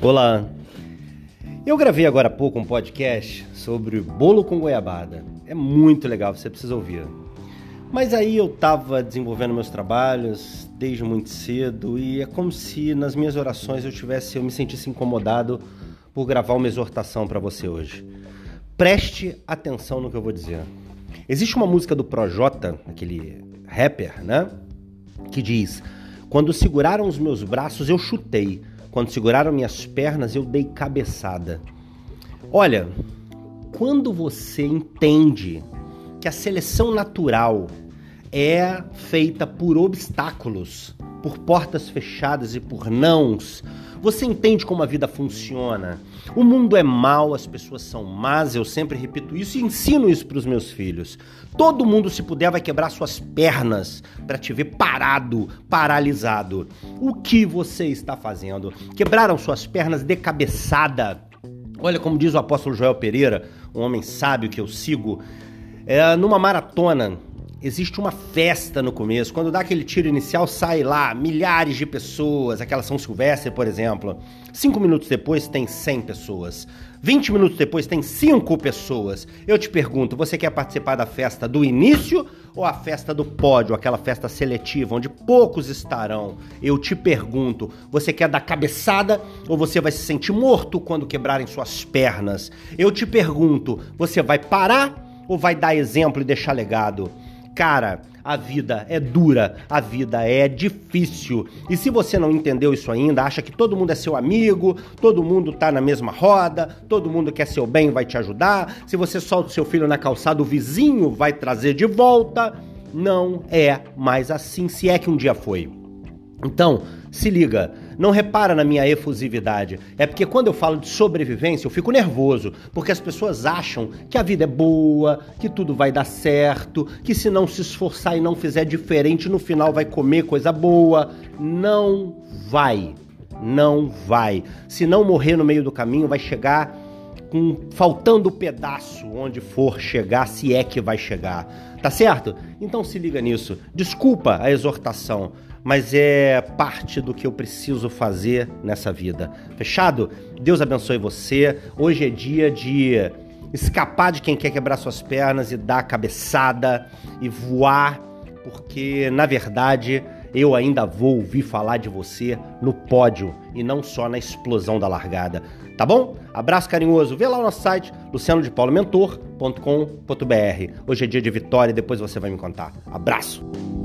Olá! Eu gravei agora há pouco um podcast sobre bolo com goiabada. É muito legal, você precisa ouvir. Mas aí eu estava desenvolvendo meus trabalhos desde muito cedo e é como se nas minhas orações eu tivesse, eu me sentisse incomodado por gravar uma exortação para você hoje. Preste atenção no que eu vou dizer. Existe uma música do Projota, aquele rapper, né? Que diz: Quando seguraram os meus braços, eu chutei. Quando seguraram minhas pernas, eu dei cabeçada. Olha, quando você entende que a seleção natural é feita por obstáculos, por portas fechadas e por nãos, você entende como a vida funciona. O mundo é mau, as pessoas são más, eu sempre repito isso e ensino isso para os meus filhos. Todo mundo, se puder, vai quebrar suas pernas para te ver parado, paralisado. O que você está fazendo? Quebraram suas pernas de cabeçada. Olha como diz o apóstolo Joel Pereira, um homem sábio que eu sigo, é, numa maratona existe uma festa no começo. Quando dá aquele tiro inicial, sai lá milhares de pessoas, aquela São Silvestre, por exemplo. Cinco minutos depois tem 100 pessoas. 20 minutos depois tem 5 pessoas. Eu te pergunto, você quer participar da festa do início ou a festa do pódio, aquela festa seletiva onde poucos estarão? Eu te pergunto, você quer dar cabeçada ou você vai se sentir morto quando quebrarem suas pernas? Eu te pergunto, você vai parar ou vai dar exemplo e deixar legado? Cara, a vida é dura, a vida é difícil. E se você não entendeu isso ainda, acha que todo mundo é seu amigo, todo mundo tá na mesma roda, todo mundo quer seu bem vai te ajudar. Se você solta o seu filho na calçada, o vizinho vai trazer de volta. Não é mais assim, se é que um dia foi. Então, se liga, não repara na minha efusividade. É porque quando eu falo de sobrevivência, eu fico nervoso, porque as pessoas acham que a vida é boa, que tudo vai dar certo, que se não se esforçar e não fizer diferente, no final vai comer coisa boa. Não vai. Não vai. Se não morrer no meio do caminho, vai chegar com faltando pedaço onde for chegar, se é que vai chegar. Tá certo? Então se liga nisso. Desculpa a exortação, mas é parte do que eu preciso fazer nessa vida. Fechado? Deus abençoe você. Hoje é dia de escapar de quem quer quebrar suas pernas e dar a cabeçada e voar, porque na verdade eu ainda vou ouvir falar de você no pódio e não só na explosão da largada. Tá bom? Abraço carinhoso. Vê lá o nosso site, lucianodepaulomentor.com.br. Hoje é dia de vitória e depois você vai me contar. Abraço!